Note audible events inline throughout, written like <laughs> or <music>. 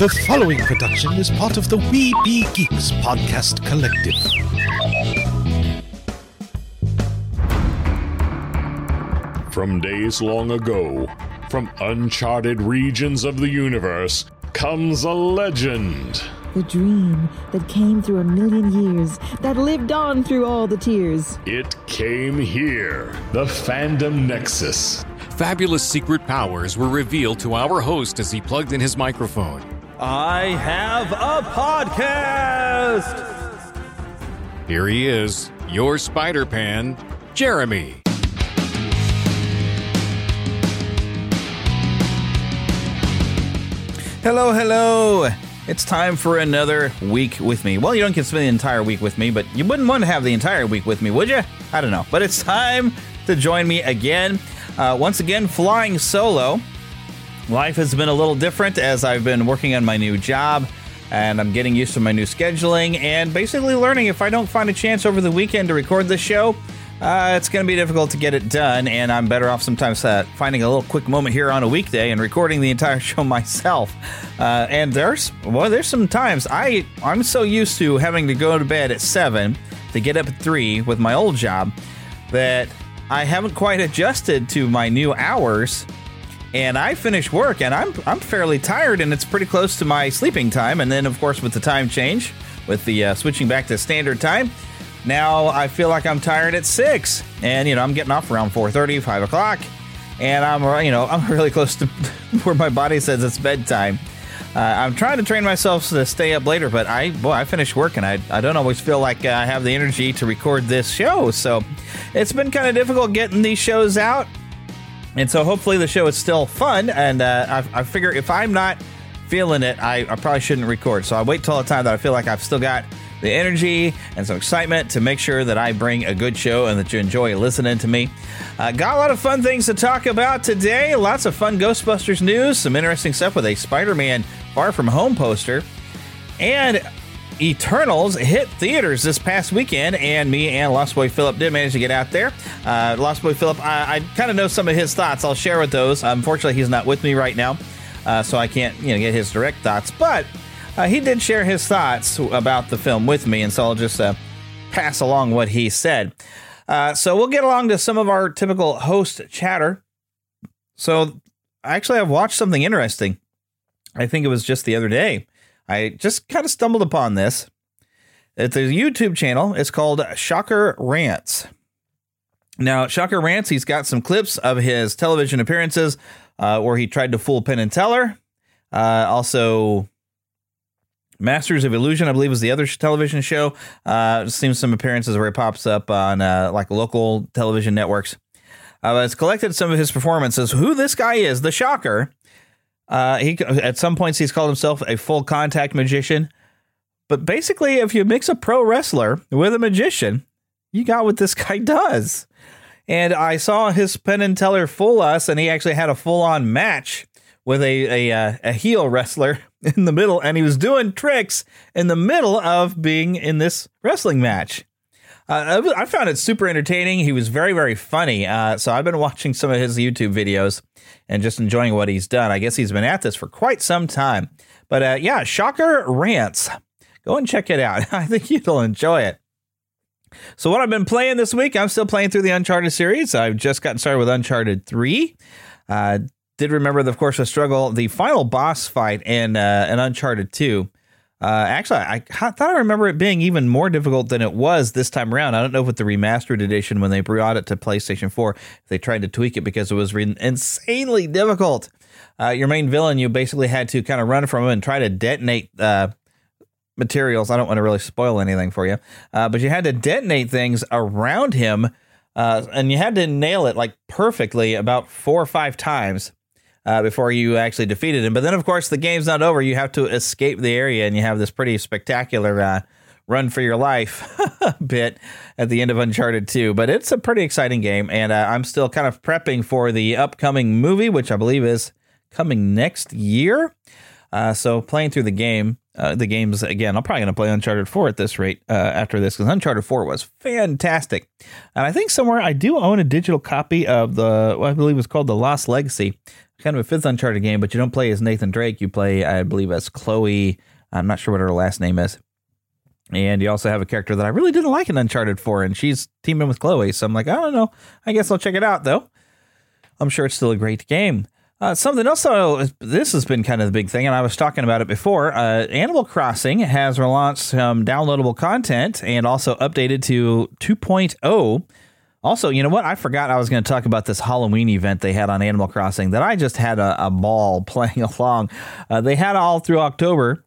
The following production is part of the We Be Geeks podcast collective. From days long ago, from uncharted regions of the universe, comes a legend. The dream that came through a million years, that lived on through all the tears. It came here, the Fandom Nexus. Fabulous secret powers were revealed to our host as he plugged in his microphone. I have a podcast! Here he is, your Spider Pan, Jeremy. Hello, hello! It's time for another week with me. Well, you don't get to spend the entire week with me, but you wouldn't want to have the entire week with me, would you? I don't know. But it's time to join me again. Uh, once again, flying solo. Life has been a little different as I've been working on my new job and I'm getting used to my new scheduling and basically learning if I don't find a chance over the weekend to record this show, uh, it's going to be difficult to get it done, and I'm better off sometimes uh, finding a little quick moment here on a weekday and recording the entire <laughs> show myself. Uh, and there's well, there's some times I I'm so used to having to go to bed at seven to get up at three with my old job that I haven't quite adjusted to my new hours. And I finish work, and I'm I'm fairly tired, and it's pretty close to my sleeping time. And then, of course, with the time change, with the uh, switching back to standard time, now I feel like I'm tired at six, and you know I'm getting off around 4:30, 5 o'clock, and I'm uh, you know <laughs> I'm really close to <laughs> where my body says it's bedtime. Uh, I'm trying to train myself to stay up later, but I boy I finish work and I I don't always feel like I have the energy to record this show, so it's been kind of difficult getting these shows out. And so hopefully the show is still fun, and uh, I, I figure if I'm not feeling it, I, I probably shouldn't record. So I wait till the time that I feel like I've still got the energy and some excitement to make sure that I bring a good show and that you enjoy listening to me. Uh, got a lot of fun things to talk about today. Lots of fun Ghostbusters news, some interesting stuff with a Spider Man Far From Home poster, and Eternals hit theaters this past weekend, and me and Lost Boy Philip did manage to get out there. Uh, Lost Boy Philip, I, I kind of know some of his thoughts. I'll share with those. Unfortunately, he's not with me right now, uh, so I can't you know get his direct thoughts. But uh, he did share his thoughts about the film with me, and so I'll just uh, pass along what he said. Uh, so we'll get along to some of our typical host chatter. So actually, I've watched something interesting. I think it was just the other day. I just kind of stumbled upon this. It's a YouTube channel. It's called Shocker Rants. Now, Shocker Rants, he's got some clips of his television appearances uh, where he tried to fool Penn and Teller. Uh, also, Masters of Illusion, I believe, was the other television show. Uh, seen some appearances where he pops up on uh, like local television networks. Uh, it's collected some of his performances. Who this guy is, the Shocker. Uh, he at some points he's called himself a full contact magician, but basically, if you mix a pro wrestler with a magician, you got what this <laughs> guy does. And I saw his Penn and Teller fool us, and he actually had a full on match with a a, uh, a heel wrestler <laughs> in the middle, and he was doing tricks in the middle of being in this wrestling match. Uh, I found it super entertaining. He was very, very funny. Uh, so I've been watching some of his YouTube videos and just enjoying what he's done. I guess he's been at this for quite some time. But uh, yeah, Shocker Rants. Go and check it out. <laughs> I think you'll enjoy it. So, what I've been playing this week, I'm still playing through the Uncharted series. I've just gotten started with Uncharted 3. Uh, did remember, of course, the struggle, the final boss fight in, uh, in Uncharted 2 uh, actually, I thought I remember it being even more difficult than it was this time around. I don't know if with the remastered edition when they brought it to PlayStation 4, they tried to tweak it because it was re- insanely difficult. Uh, your main villain, you basically had to kind of run from him and try to detonate uh, materials. I don't want to really spoil anything for you, uh, but you had to detonate things around him, uh, and you had to nail it like perfectly about four or five times uh, before you actually defeated him. But then, of course, the game's not over. You have to escape the area, and you have this pretty spectacular uh, run for your life <laughs> bit at the end of Uncharted 2. But it's a pretty exciting game, and uh, I'm still kind of prepping for the upcoming movie, which I believe is coming next year. Uh, so playing through the game, uh, the games again. I'm probably going to play Uncharted 4 at this rate uh, after this because Uncharted 4 was fantastic, and I think somewhere I do own a digital copy of the I believe was called the Lost Legacy kind of a fifth Uncharted game, but you don't play as Nathan Drake. You play, I believe, as Chloe. I'm not sure what her last name is. And you also have a character that I really didn't like in Uncharted 4, and she's teaming with Chloe. So I'm like, I don't know. I guess I'll check it out, though. I'm sure it's still a great game. Uh, something else, though, this has been kind of the big thing, and I was talking about it before. Uh, Animal Crossing has launched some downloadable content and also updated to 2.0. Also, you know what? I forgot I was going to talk about this Halloween event they had on Animal Crossing that I just had a, a ball <laughs> playing along. Uh, they had all through October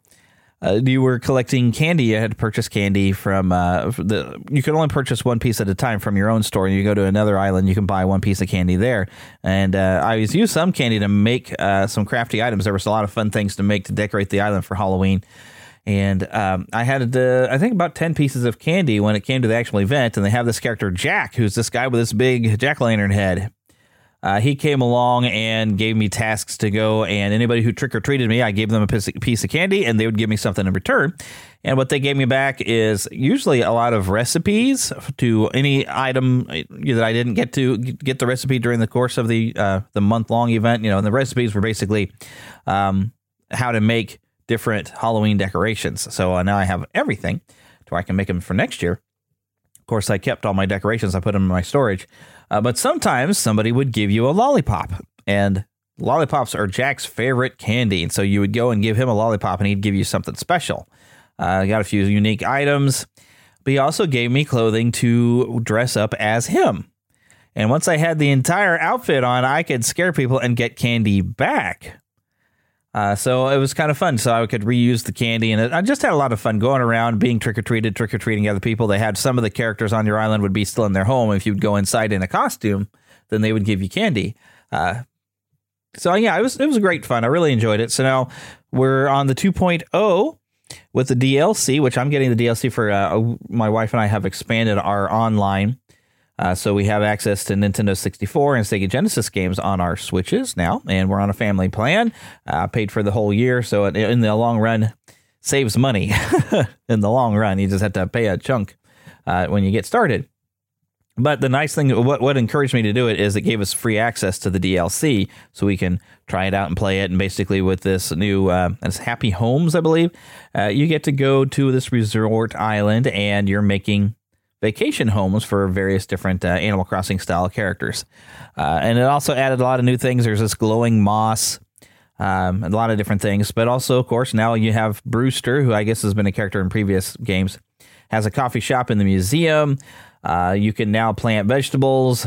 uh, you were collecting candy. You had to purchase candy from uh, the. You could only purchase one piece at a time from your own store. You go to another island, you can buy one piece of candy there. And uh, I used some candy to make uh, some crafty items. There was a lot of fun things to make to decorate the island for Halloween. And um, I had, uh, I think, about 10 pieces of candy when it came to the actual event. And they have this character, Jack, who's this guy with this big jack lantern head. Uh, he came along and gave me tasks to go, and anybody who trick or treated me, I gave them a piece of candy, and they would give me something in return. And what they gave me back is usually a lot of recipes to any item uh, that I didn't get to get the recipe during the course of the uh, the month long event. You know, and the recipes were basically um, how to make different Halloween decorations. So uh, now I have everything to where I can make them for next year. Of course, I kept all my decorations. I put them in my storage. Uh, but sometimes somebody would give you a lollipop, and lollipops are Jack's favorite candy. And so you would go and give him a lollipop, and he'd give you something special. Uh, I uh, got a few unique items, but he also gave me clothing to dress up as him. And once I had the entire outfit on, I could scare people and get candy back. Uh, so it was kind of fun. So I could reuse the candy, and it, I just had a lot of fun going around, being trick or treated, trick or treating other people. They had some of the characters on your island would be still in their home. If you'd go inside in a costume, then they would give you candy. Uh, so yeah, it was it was great fun. I really enjoyed it. So now we're on the 2.0 with the DLC, which I'm getting the DLC for. Uh, my wife and I have expanded our online uh, so we have access to Nintendo 64 and Sega Genesis games on our Switches now, and we're on a family plan. Uh, paid for the whole year, so in the long run, saves money. <laughs> in the long run, you just have to pay a chunk uh, when you get started. But the nice thing, what what encouraged me to do it is it gave us free access to the DLC, so we can try it out and play it. And basically, with this new, uh, Happy Homes, I believe, uh, you get to go to this resort island, and you're making vacation homes for various different uh, Animal Crossing style characters. Uh, and it also added a lot of new things. There's this glowing moss, um, a lot of different things. But also, of course, now you have Brewster, who I guess has been a character in previous games, has a coffee shop in the museum. Uh, you can now plant vegetables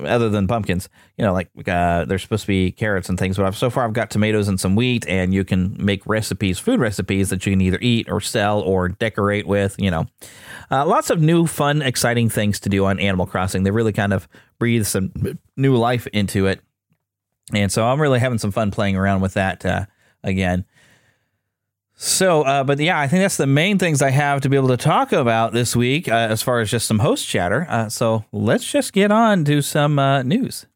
other than pumpkins. You know, like uh, there's supposed to be carrots and things, but I've, so far I've got tomatoes and some wheat, and you can make recipes, food recipes that you can either eat or sell or decorate with. You know, uh, lots of new, fun, exciting things to do on Animal Crossing. They really kind of breathe some new life into it, and so I'm really having some fun playing around with that uh, again. So, uh, but yeah, I think that's the main things I have to be able to talk about this week uh, as far as just some host chatter. Uh, so let's just get on to some uh, news.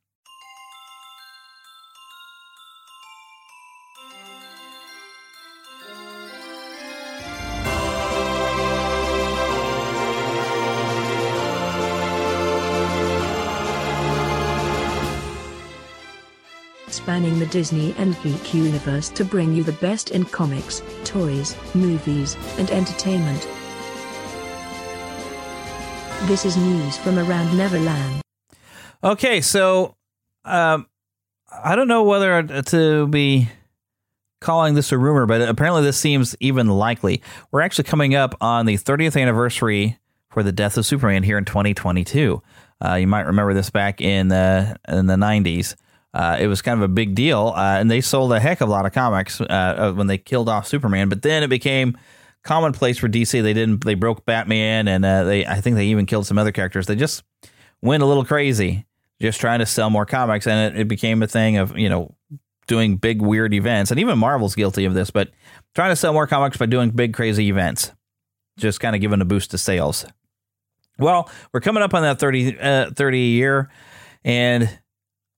Spanning the Disney and geek universe to bring you the best in comics, toys, movies, and entertainment. This is news from around Neverland. Okay, so um, I don't know whether to be calling this a rumor, but apparently this seems even likely. We're actually coming up on the 30th anniversary for the death of Superman here in 2022. Uh, you might remember this back in the in the 90s. Uh, it was kind of a big deal, uh, and they sold a heck of a lot of comics uh, when they killed off Superman. But then it became commonplace for DC. They didn't. They broke Batman, and uh, they. I think they even killed some other characters. They just went a little crazy, just trying to sell more comics, and it, it became a thing of you know doing big weird events. And even Marvel's guilty of this, but trying to sell more comics by doing big crazy events, just kind of giving a boost to sales. Well, we're coming up on that 30, uh, 30 year, and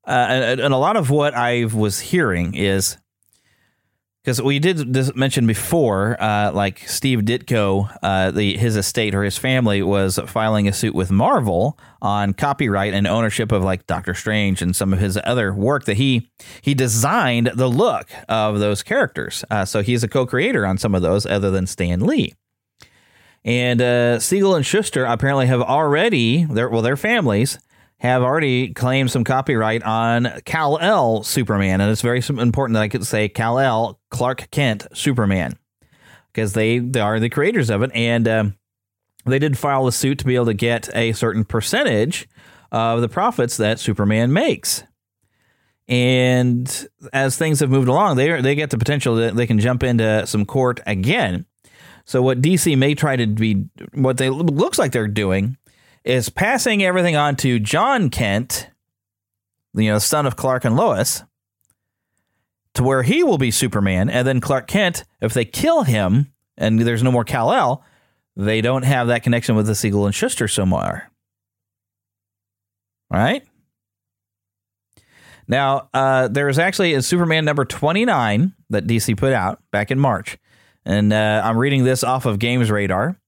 uh, and, and, a lot of what I was hearing is because we did dis- mention before, uh, like Steve Ditko, uh, the his estate or his family was filing a suit with Marvel on copyright and ownership of like Doctor Strange and some of his other work that he he designed the look of those characters. Uh, so he's a co-creator on some of those, other than Stan Lee. And uh, Siegel and Shuster apparently have already their well their families have already claimed some copyright on Kal El Superman, and it's very important that I could say Kal El Clark Kent Superman because they they are the creators of it, and um, they did file a suit to be able to get a certain percentage of the profits that Superman makes. And as things have moved along, they they get the potential that they can jump into some court again so what DC may try to be, what they looks like they're doing, is passing everything on to Jon Kent, you know, son of Clark and Lois, to where he will be Superman, and then Clark Kent, if they kill him and there's no more Kal El, they don't have that connection with the Siegel and Shuster so. Right? Now, uh, there is actually a Superman number 29 that DC put out back in March and uh, I'm reading this off of Games Radar.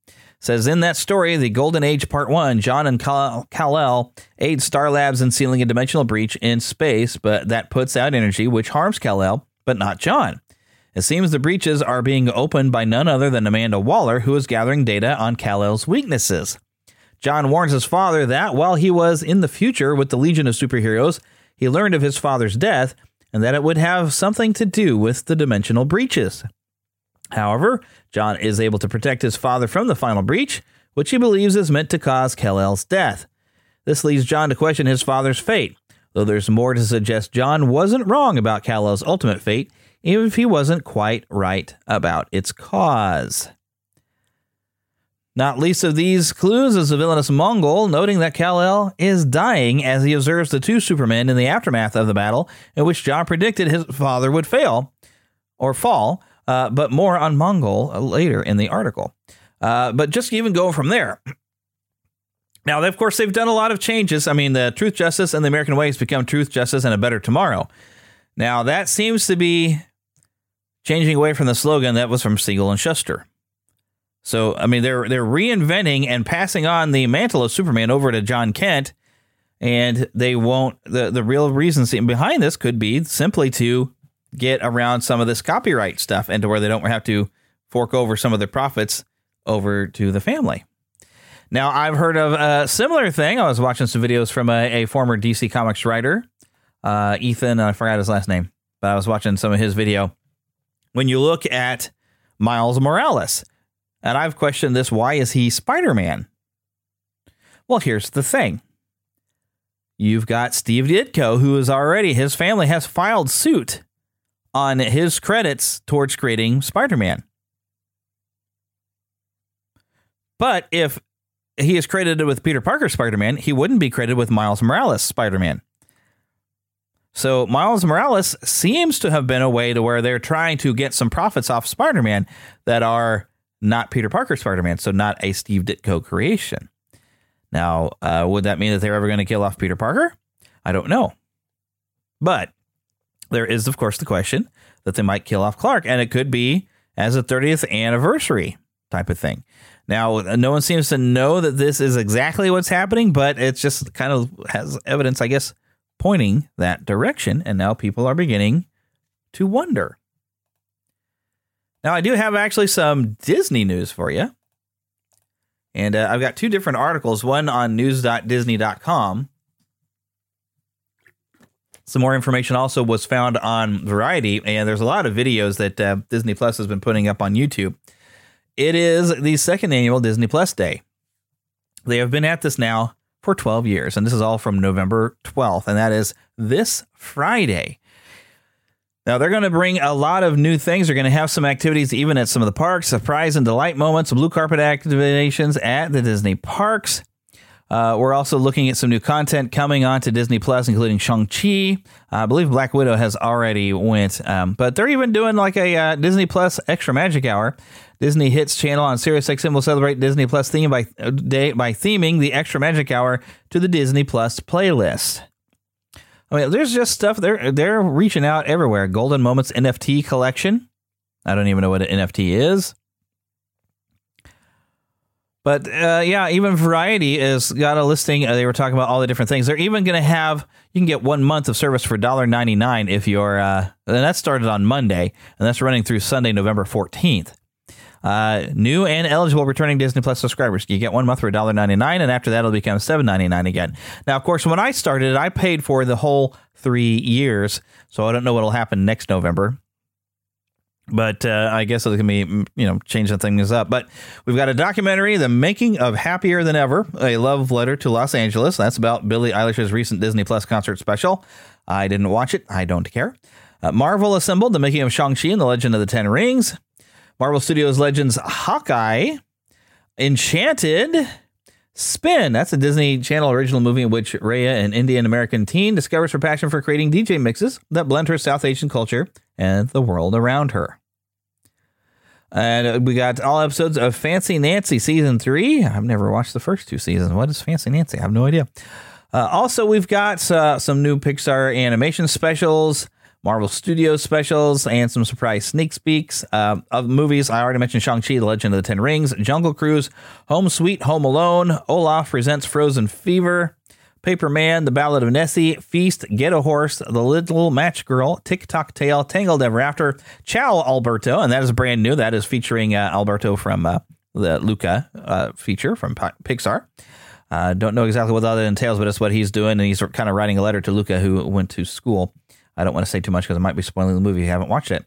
Says in that story, the Golden Age Part One, Jon and Kal El aid Star Labs in sealing a dimensional breach in space, but that puts out energy which harms Kal El, but not Jon. It seems the breaches are being opened by none other than Amanda Waller, who is gathering data on Kal El's weaknesses. Jon warns his father that while he was in the future with the Legion of Superheroes, he learned of his father's death and that it would have something to do with the dimensional breaches. However, Jon is able to protect his father from the final breach, which he believes is meant to cause Kal-El's death. This leads Jon to question his father's fate, though there's more to suggest Jon wasn't wrong about Kal-El's ultimate fate, even if he wasn't quite right about its cause. Not least of these clues is the villainous Mongul noting that Kal-El is dying as he observes the two Supermen in the aftermath of the battle in which Jon predicted his father would fail or fall, uh, but more on Mongul later in the article. Uh, but just even go from there. <clears throat> Now, of course, they've done a lot of changes. I mean, the Truth, Justice, and the American Way has become Truth, Justice, and a Better Tomorrow. Now, that seems to be changing away from the slogan that was from Siegel and Shuster. So, I mean, they're they're reinventing and passing on the mantle of Superman over to Jon Kent, and they won't. the The real reason behind this could be simply to get around some of this copyright stuff and to where they don't have to fork over some of their profits over to the family. Now, I've heard of a similar thing. I was watching some videos from a, a former DC Comics writer, uh, Ethan, I forgot his last name, but I was watching some of his video. When you look at Miles Morales, and I've questioned this why is he Spider Man? Well, here's the thing you've got Steve Ditko, who is already, his family has filed suit on his credits towards creating Spider Man. But if he is credited with Peter Parker Spider Man, he wouldn't be credited with Miles Morales Spider Man. So Miles Morales seems to have been a way to where they're trying to get some profits off Spider Man that are not Peter Parker Spider Man, so not a Steve Ditko creation. Now, uh, would that mean that they're ever going to kill off Peter Parker? I don't know. But there is, of course, the question that they might kill off Clark, and it could be as a 30th anniversary type of thing. Now, no one seems to know that this is exactly what's happening, but it's just kind of has evidence, I guess, pointing that direction. And now people are beginning to wonder. Now, I do have actually some Disney news for you. And uh, I've got two different articles one on news.disney.com some more information also was found on Variety, and there's a lot of videos that uh, Disney Plus has been putting up on YouTube. It is the second annual Disney Plus Day. They have been at this now for 12 years, and this is all from November 12th, and that is this Friday. Now, they're going to bring a lot of new things. They're going to have some activities even at some of the parks, surprise and delight moments, blue carpet activations at the Disney parks. Uh, we're also looking at some new content coming on to Disney Plus, including Shang Chi. I believe Black Widow has already went, um, but they're even doing like a uh, Disney Plus Extra Magic Hour. Disney Hits channel on SiriusXM will celebrate Disney Plus theme by uh, day by theming the Extra Magic Hour to the Disney Plus playlist. I mean, there's just stuff they're they're reaching out everywhere. Golden Moments NFT collection I don't even know what an NFT is. But uh, yeah, even Variety has got a listing. Uh, they were talking about all the different things. They're even going to have you can get one month of service for $1.99 if you're. Uh, and that started on Monday, and that's running through Sunday, November fourteenth. Uh, new and eligible returning Disney Plus subscribers, you get one month for $1.99, and after that, it'll become $7.99 again. Now, of course, when I started, I paid for the whole three years, so I don't know what'll happen next November but uh, I guess it's gonna be you know changing things up. But we've got a documentary, "The Making of Happier Than Ever: A Love Letter to Los Angeles." That's about Billie Eilish's recent Disney Plus concert special. I didn't watch it. I don't care. Uh, Marvel assembled the making of Shang Chi and the Legend of the Ten Rings. Marvel Studios Legends Hawkeye, Enchanted. Spin. That's a Disney Channel original movie in which Raya, an Indian American teen, discovers her passion for creating DJ mixes that blend her South Asian culture and the world around her. And we got all episodes of Fancy Nancy season three. I've never watched the first two seasons. What is Fancy Nancy? I have no idea. Uh, also, we've got uh, some new Pixar animation specials. Marvel Studios specials, and some surprise sneak peeks uh, of movies. I already mentioned Shang-Chi, The Legend of the Ten Rings, Jungle Cruise, Home Sweet Home Alone, Olaf presents Frozen Fever, Paperman, The Ballad of Nessie, Feast, Get a Horse, The Little Match Girl, Tick Tock Tale, Tangled Ever After, Ciao Alberto, and that is brand new. That is featuring uh, Alberto from uh, the Luca uh, feature from Pixar. Uh, don't know exactly what that entails, but it's what he's doing, and he's kind of writing a letter to Luca, who went to school I don't want to say too much because I might be spoiling the movie if you haven't watched it.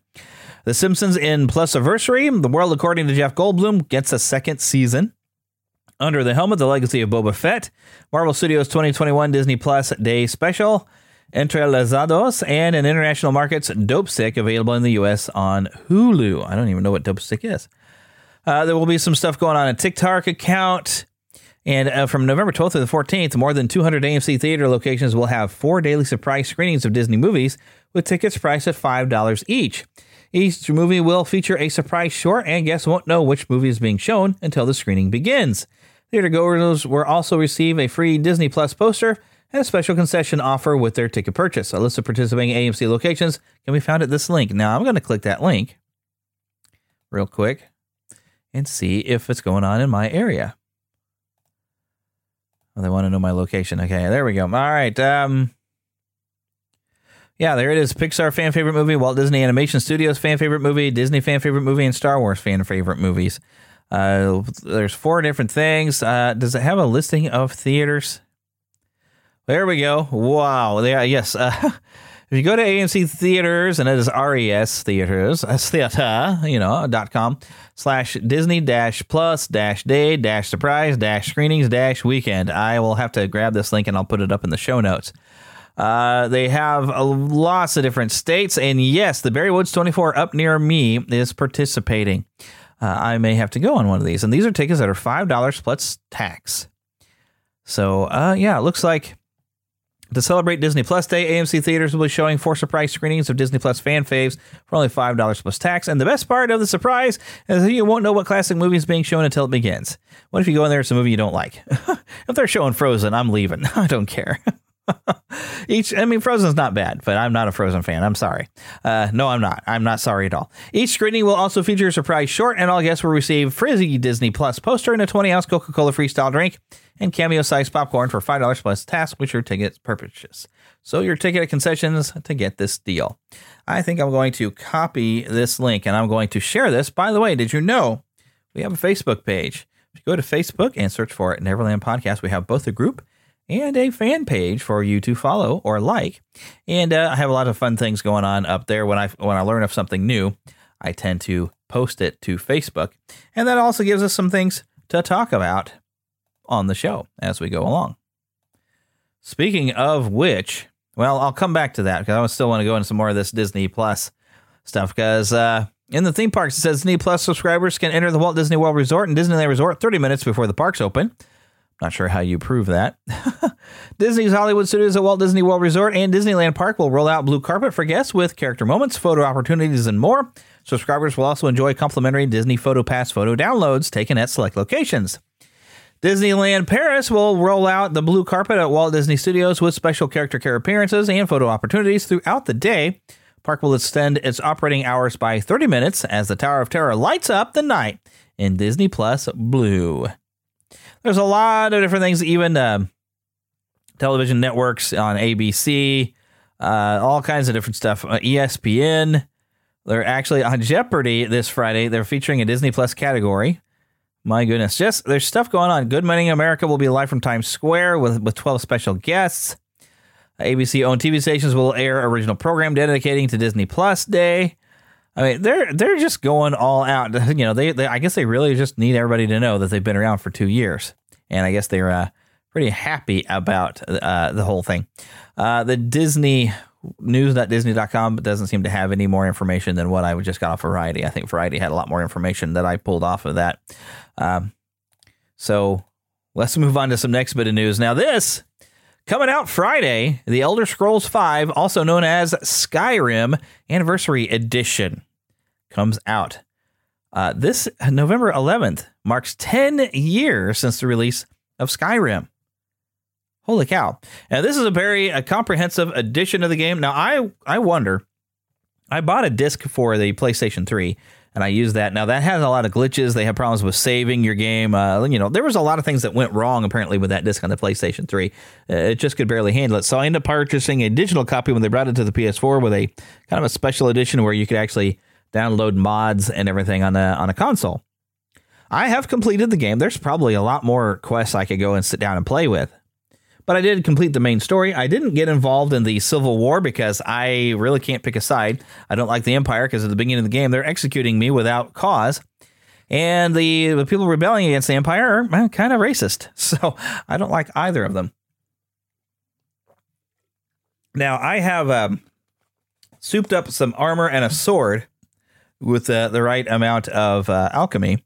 The Simpsons in Plusaversary, The World According to Jeff Goldblum, gets a second season. Under the Helmet, The Legacy of Boba Fett, Marvel Studios 2021 Disney Plus Day Special, Entrelazados, and in international markets, Dope Dopesick, available in the U.S. on Hulu. I don't even know what Dope Dopesick is. Uh, there will be some stuff going on a TikTok account. And uh, from November 12th to the 14th, more than 200 AMC theater locations will have four daily surprise screenings of Disney movies with tickets priced at $5 each. Each movie will feature a surprise short, and guests won't know which movie is being shown until the screening begins. Theater goers will also receive a free Disney Plus poster and a special concession offer with their ticket purchase. A list of participating AMC locations can be found at this link. Now, I'm going to click that link real quick and see if it's going on in my area. Oh, they want to know my location. Okay, there we go. All right. Um, yeah, there it is. Pixar fan favorite movie, Walt Disney Animation Studios fan favorite movie, Disney fan favorite movie, and Star Wars fan favorite movies. Uh, there's four different things. Uh, does it have a listing of theaters? There we go. Wow. There, yes. Uh, <laughs> If you go to AMC Theaters, and it is RES Theaters, <laughs> theater, you know, dot com slash Disney dash plus dash day dash surprise dash screenings dash weekend. I will have to grab this link and I'll put it up in the show notes. Uh, they have uh, lots of different states, and yes, the Barrywoods 24 up near me is participating. Uh, I may have to go on one of these, and these are tickets that are five dollars plus tax. So, uh, yeah, it looks like to celebrate Disney Plus Day, AMC Theaters will be showing four surprise screenings of Disney Plus fan faves for only $5 plus tax. And the best part of the surprise is that you won't know what classic movie is being shown until it begins. What if you go in there, it's a movie you don't like? <laughs> if they're showing Frozen, I'm leaving. <laughs> I don't care. <laughs> <laughs> Each, I mean, Frozen's not bad, but I'm not a Frozen fan. I'm sorry. Uh, no, I'm not. I'm not sorry at all. Each screening will also feature a surprise short, and all guests will receive frizzy Disney Plus poster and a 20 ounce Coca Cola freestyle drink and cameo sized popcorn for $5 plus task with your ticket purchase. So your ticket at concessions to get this deal. I think I'm going to copy this link and I'm going to share this. By the way, did you know we have a Facebook page? If you go to Facebook and search for Neverland Podcast, we have both a group and a fan page for you to follow or like. And uh, I have a lot of fun things going on up there. When I when I learn of something new, I tend to post it to Facebook, and that also gives us some things to talk about on the show as we go along. Speaking of which, well, I'll come back to that because I still want to go into some more of this Disney Plus stuff because uh, in the theme parks it says Disney Plus subscribers can enter the Walt Disney World Resort and Disneyland Resort 30 minutes before the parks open. Not sure how you prove that. <laughs> Disney's Hollywood Studios at Walt Disney World Resort and Disneyland Park will roll out blue carpet for guests with character moments, photo opportunities, and more. Subscribers will also enjoy complimentary Disney Photo Pass photo downloads taken at select locations. Disneyland Paris will roll out the blue carpet at Walt Disney Studios with special character care appearances and photo opportunities throughout the day. Park will extend its operating hours by 30 minutes as the Tower of Terror lights up the night in Disney Plus Blue. There's a lot of different things, even um, television networks on ABC, uh, all kinds of different stuff. Uh, ESPN. They're actually on Jeopardy this Friday. They're featuring a Disney Plus category. My goodness, just there's stuff going on. Good Morning America will be live from Times Square with with 12 special guests. ABC owned TV stations will air original program dedicating to Disney Plus Day. I mean, they're they're just going all out. <laughs> You know, they, they I guess they really just need everybody to know that they've been around for two years, and I guess they're uh, pretty happy about uh, the whole thing. Uh, the Disney news.disney.com doesn't seem to have any more information than what I just got off Variety. I think Variety had a lot more information that I pulled off of that. Um, so let's move on to some next bit of news. Now, this coming out Friday, The Elder Scrolls V, also known as Skyrim Anniversary Edition, comes out. Uh, this November 11th marks 10 years since the release of Skyrim. Holy cow. Now, this is a very a comprehensive edition of the game. Now, I, I wonder, I bought a disc for the PlayStation 3 and I used that. Now, that has a lot of glitches. They have problems with saving your game. Uh, you know, there was a lot of things that went wrong apparently with that disc on the PlayStation 3. Uh, it just could barely handle it. So I ended up purchasing a digital copy when they brought it to the PS4 with a kind of a special edition where you could actually download mods and everything on a, on a console. I have completed the game. There's probably a lot more quests I could go and sit down and play with but I did complete the main story. I didn't get involved in the Civil War because I really can't pick a side. I don't like the Empire because at the beginning of the game they're executing me without cause. And the, the people rebelling against the Empire are kind of racist. <laughs> So I don't like either of them. Now, I have um, souped up some armor and a sword with uh, the right amount of uh, alchemy.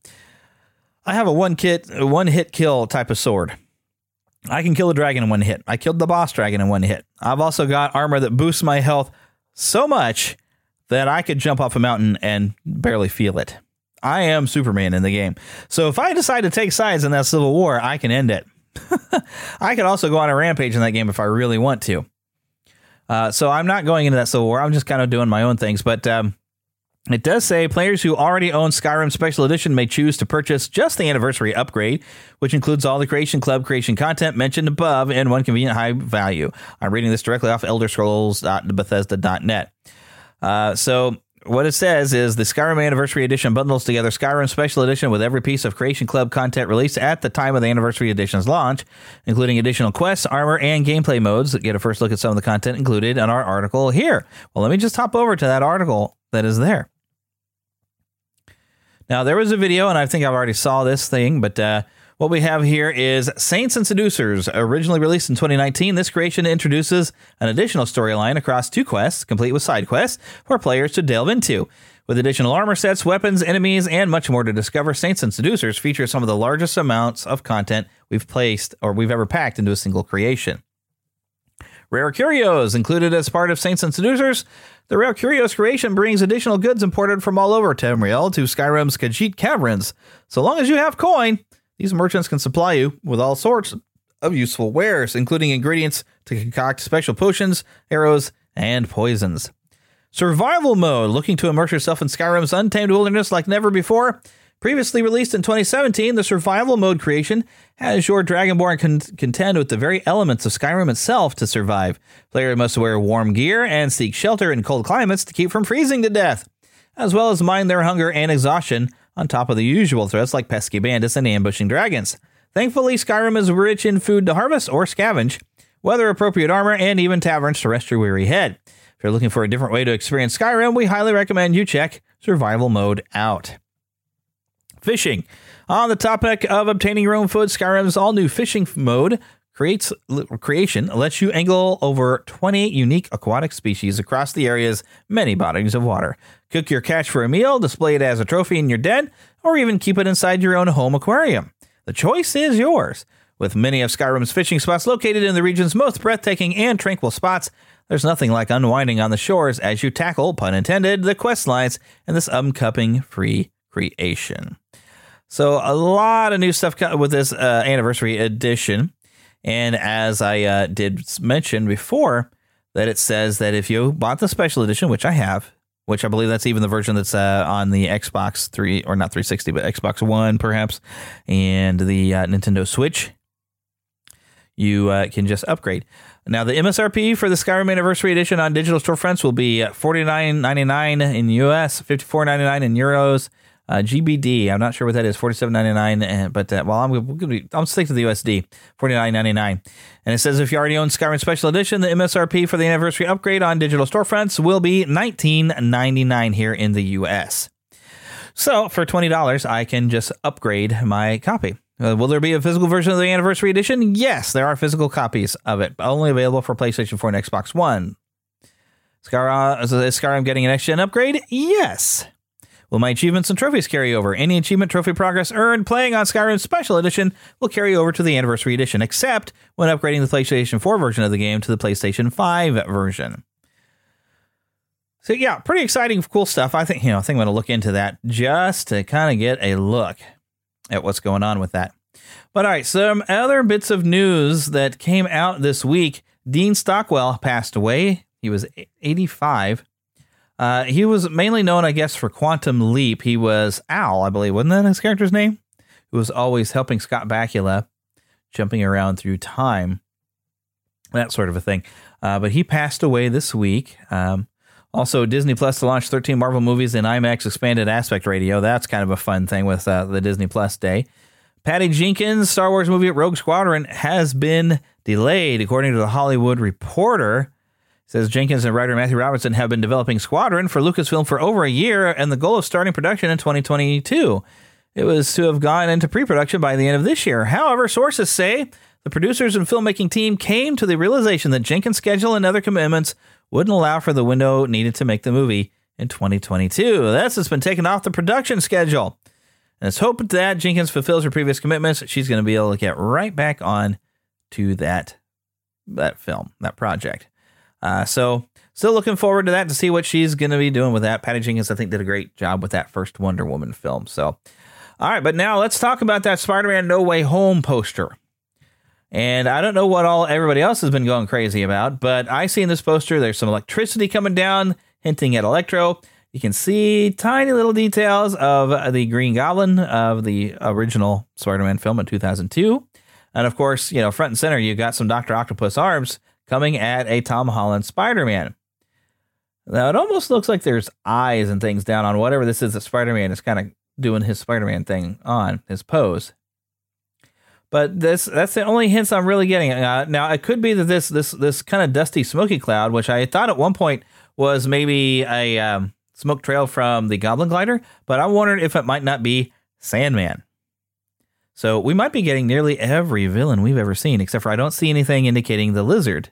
I have a one kit, one hit kill type of sword. I can kill a dragon in one hit. I killed the boss dragon in one hit. I've also got armor that boosts my health so much that I could jump off a mountain and barely feel it. I am Superman in the game. So if I decide to take sides in that civil war, I can end it. <laughs> I could also go on a rampage in that game if I really want to. Uh, so I'm not going into that civil war. I'm just kind of doing my own things. But um, it does say players who already own Skyrim Special Edition may choose to purchase just the anniversary upgrade, which includes all the Creation Club creation content mentioned above in one convenient high value. I'm reading this directly off elderscrolls.bethesda.net. Uh, so what it says is the Skyrim Anniversary Edition bundles together Skyrim Special Edition with every piece of Creation Club content released at the time of the Anniversary Edition's launch, including additional quests, armor, and gameplay modes. Get a first look at some of the content included in our article here. Well, let me just hop over to that article that is there. Now, there was a video, and I think I've already saw this thing, but uh, what we have here is Saints and Seducers, originally released in 2019. This creation introduces an additional storyline across two quests, complete with side quests, for players to delve into. With additional armor sets, weapons, enemies, and much more to discover, Saints and Seducers feature some of the largest amounts of content we've placed or we've ever packed into a single creation. Rare Curios included as part of Saints and Seducers. The Rare Curios creation brings additional goods imported from all over Tamriel to Skyrim's Khajiit Caravans. So long as you have coin, these merchants can supply you with all sorts of useful wares, including ingredients to concoct special potions, arrows, and poisons. Survival mode, looking to immerse yourself in Skyrim's untamed wilderness like never before. Previously released in 2017, the survival mode creation has your Dragonborn con- contend with the very elements of Skyrim itself to survive. Players must wear warm gear and seek shelter in cold climates to keep from freezing to death, as well as mind their hunger and exhaustion on top of the usual threats like pesky bandits and ambushing dragons. Thankfully, Skyrim is rich in food to harvest or scavenge, weather appropriate armor, and even taverns to rest your weary head. If you're looking for a different way to experience Skyrim, we highly recommend you check survival mode out. Fishing. On the topic of obtaining your own food, Skyrim's all new fishing mode creates creation lets you angle over 20 unique aquatic species across the area's many bodies of water. Cook your catch for a meal, display it as a trophy in your den, or even keep it inside your own home aquarium. The choice is yours. With many of Skyrim's fishing spots located in the region's most breathtaking and tranquil spots, there's nothing like unwinding on the shores as you tackle, pun intended, the quest lines in this upcoming free creation. So a lot of new stuff with this uh, anniversary edition, and as I uh, did mention before, that it says that if you bought the special edition, which I have, which I believe that's even the version that's uh, on the Xbox 3 or not 360, but Xbox One perhaps, and the uh, Nintendo Switch, you uh, can just upgrade. Now, the MSRP for the Skyrim Anniversary Edition on digital storefronts will be $49.99 in US, $54.99 in euros. Uh, GBD, I'm not sure what that is, forty-seven ninety-nine. But uh, well, I'm going to be, I'm stick to the USD, forty-nine ninety-nine. And it says if you already own Skyrim Special Edition, the MSRP for the anniversary upgrade on digital storefronts will be nineteen ninety-nine here in the US. So for twenty dollars, I can just upgrade my copy. Uh, will there be a physical version of the anniversary edition? Yes, there are physical copies of it, only available for PlayStation 4 and Xbox One. Skyrim, is Skyrim getting an next gen upgrade? Yes. Will my achievements and trophies carry over? Any achievement trophy progress earned playing on Skyrim Special Edition will carry over to the Anniversary Edition, except when upgrading the PlayStation 4 version of the game to the PlayStation 5 version. So yeah, pretty exciting, cool stuff. I think you know, I think I'm going to look into that just to kind of get a look at what's going on with that. But all right, some other bits of news that came out this week. Dean Stockwell passed away. He was 85. Uh, he was mainly known, I guess, for Quantum Leap. He was Al, I believe, wasn't that his character's name? Who was always helping Scott Bakula, jumping around through time, that sort of a thing. Uh, but he passed away this week. Um, also, Disney Plus to launch 13 Marvel movies in IMAX expanded aspect ratio. That's kind of a fun thing with uh, the Disney Plus day. Patty Jenkins' Star Wars movie Rogue Squadron has been delayed, according to the Hollywood Reporter says Jenkins and writer Matthew Robertson have been developing Squadron for Lucasfilm for over a year, and the goal of starting production in 2022. It was to have gone into pre production by the end of this year. However, sources say the producers and filmmaking team came to the realization that Jenkins' schedule and other commitments wouldn't allow for the window needed to make the movie in 2022. That's has been taken off the production schedule. And it's hoped that Jenkins fulfills her previous commitments. She's going to be able to get right back on to that that film, that project. Uh, so still looking forward to that to see what she's going to be doing with that. Patty Jenkins, I think, did a great job with that first Wonder Woman film. So, all right, but now let's talk about that Spider-Man No Way Home poster. And I don't know what all everybody else has been going crazy about, but I see in this poster there's some electricity coming down, hinting at Electro. You can see tiny little details of the Green Goblin of the original Spider-Man film in 2002. And of course, you know, front and center, you got some Dr. Octopus arms coming at a Tom Holland Spider Man. Now, it almost looks like there's eyes and things down on whatever this is that Spider Man is kind of doing his Spider Man thing on, his pose. But this that's the only hints I'm really getting. Uh, now, it could be that this this this kind of dusty, smoky cloud, which I thought at one point was maybe a um, smoke trail from the Goblin Glider, but I wondered if it might not be Sandman. So we might be getting nearly every villain we've ever seen, except for I don't see anything indicating the lizard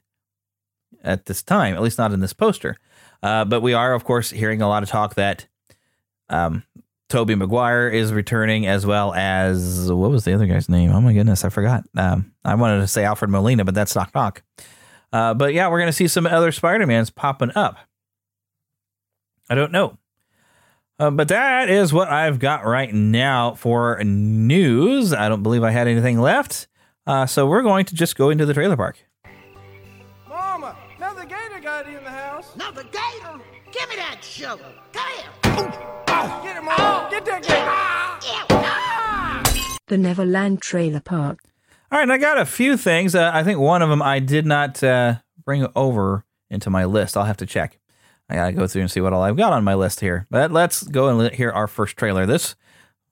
at this time, at least not in this poster. Uh, but we are, of course, hearing a lot of talk that um, Tobey Maguire is returning, as well as what was the other guy's name? Oh my goodness, I forgot. Um, I wanted to say Alfred Molina, but that's not talk. Uh, but yeah, we're going to see some other Spider Mans popping up. I don't know. Uh, but that is what I've got right now for news. I don't believe I had anything left. Uh, so we're going to just go into the trailer park. In the. Another gator? Give me that shovel. Come here. Get him, Mom. Get that gator. The Neverland Trailer Park. All right, I got a few things. Uh, I think one of them I did not uh, bring over into my list. I'll have to check. I gotta go through and see what all I've got on my list here. But let's go and hear our first trailer. This,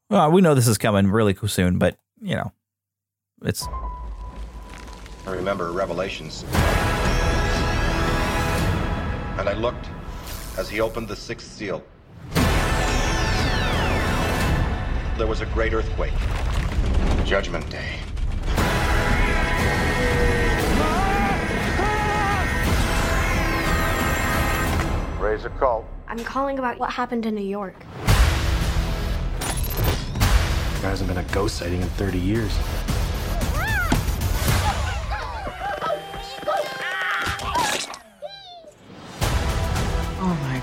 well, we know this is coming really soon, but you know, it's. I remember Revelations. And I looked as he opened the sixth seal. There was a great earthquake. Judgment Day. Raise a call. I'm calling about what happened in New York. There hasn't been a ghost sighting in 30 years.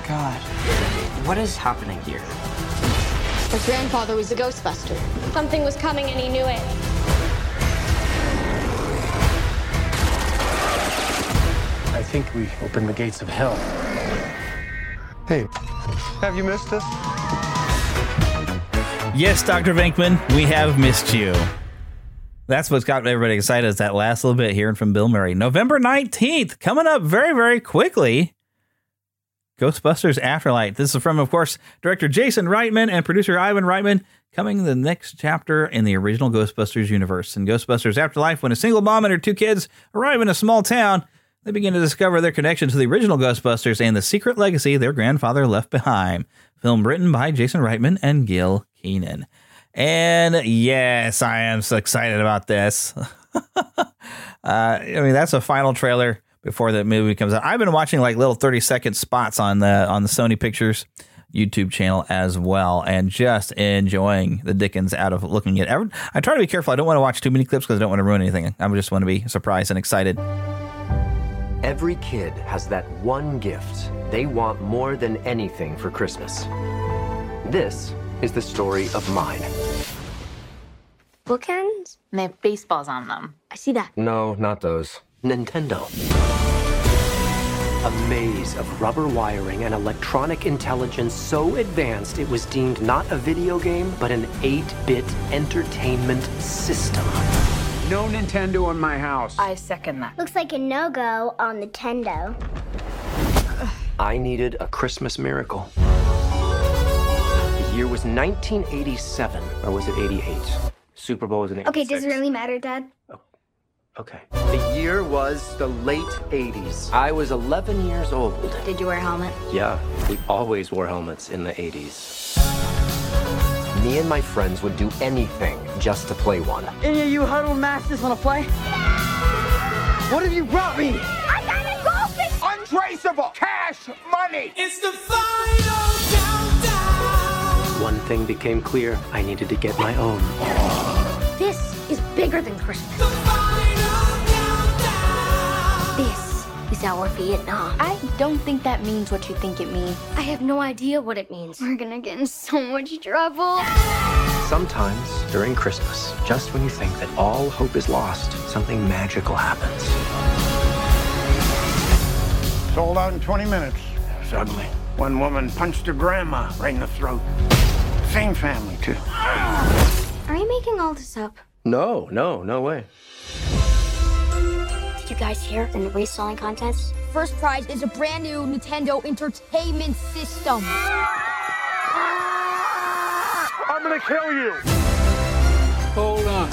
God. What is happening here? Her grandfather was a Ghostbuster. Something was coming and he knew it. I think we opened the gates of hell. Hey, have you missed us? Yes, Dr. Venkman, we have missed you. That's what's got everybody excited is that last little bit hearing from Bill Murray. November 19th, coming up very, very quickly. Ghostbusters Afterlife. This is from, of course, director Jason Reitman and producer Ivan Reitman, coming the next chapter in the original Ghostbusters universe. In Ghostbusters Afterlife, when a single mom and her two kids arrive in a small town, they begin to discover their connection to the original Ghostbusters and the secret legacy their grandfather left behind. Film written by Jason Reitman and Gil Kenan. And yes, I am so excited about this. <laughs> uh, I mean, that's a final trailer before the movie comes out. I've been watching like little 30 second spots on the on the Sony Pictures YouTube channel as well, and just enjoying the Dickens out of looking at. Every, I try to be careful. I don't want to watch too many clips because I don't want to ruin anything. I just want to be surprised and excited. Every kid has that one gift they want more than anything for Christmas. This is the story of mine. Bookends? And they have baseballs on them. I see that. No, not those. Nintendo. A maze of rubber wiring and electronic intelligence so advanced it was deemed not a video game, but an 8 bit entertainment system. No Nintendo in my house. I second that. Looks like a no go on Nintendo. <sighs> I needed a Christmas miracle. The year was 1987, or was it 88? Super Bowl was in 86. Okay, does it really matter, Dad? Oh, Okay. The year was the late 80s. I was 11 years old. Did you wear a helmet? Yeah, we always wore helmets in the 80s. Me and my friends would do anything just to play one. Any of you huddle masters want to play? What have you brought me? I got a goldfish! Untraceable cash money! It's the final countdown! One thing became clear I needed to get my own. This is bigger than Christmas. Is our uh-huh. Vietnam. I don't think that means what you think it means. I have no idea what it means. We're gonna get in so much trouble. Sometimes during Christmas, just when you think that all hope is lost, something magical happens. Sold out in 20 minutes. Suddenly, one woman punched her grandma right in the throat. Same family, too. Are you making all this up? No, no, no way. Did you guys here in the reselling contest? First prize is a brand new Nintendo Entertainment System. I'm gonna kill you! Hold on.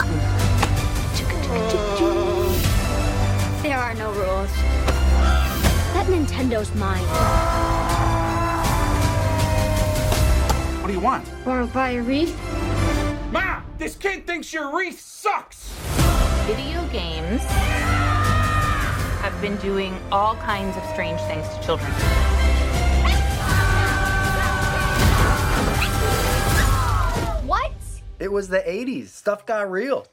There are no rules. That Nintendo's mine. What do you want? Wanna buy a wreath? Ma! This kid thinks your wreath sucks! Video games have been doing all kinds of strange things to children. What? It was the 80s. Stuff got real.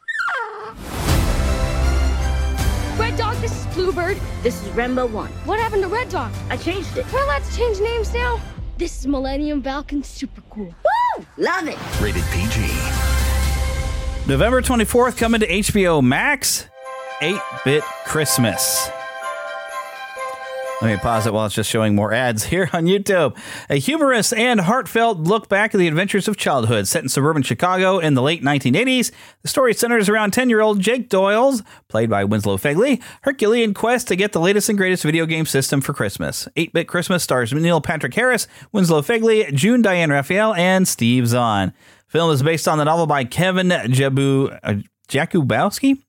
Red Dog, this is Bluebird. This is Rainbow One. What happened to Red Dog? I changed it. We're allowed to change names now. This is Millennium Falcon. Super cool. Woo! Love it. Rated PG. November 24th, coming to HBO Max 8 Bit Christmas. Let me pause it while it's just showing more ads here on YouTube. A humorous and heartfelt look back at the adventures of childhood set in suburban Chicago in the late 1980s. The story centers around 10 year old Jake Doyle's, played by Winslow Fegley, Herculean quest to get the latest and greatest video game system for Christmas. 8 Bit Christmas stars Neil Patrick Harris, Winslow Fegley, June Diane Raphael, and Steve Zahn. Film is based on the novel by Kevin Jabu, uh, Jakubowski.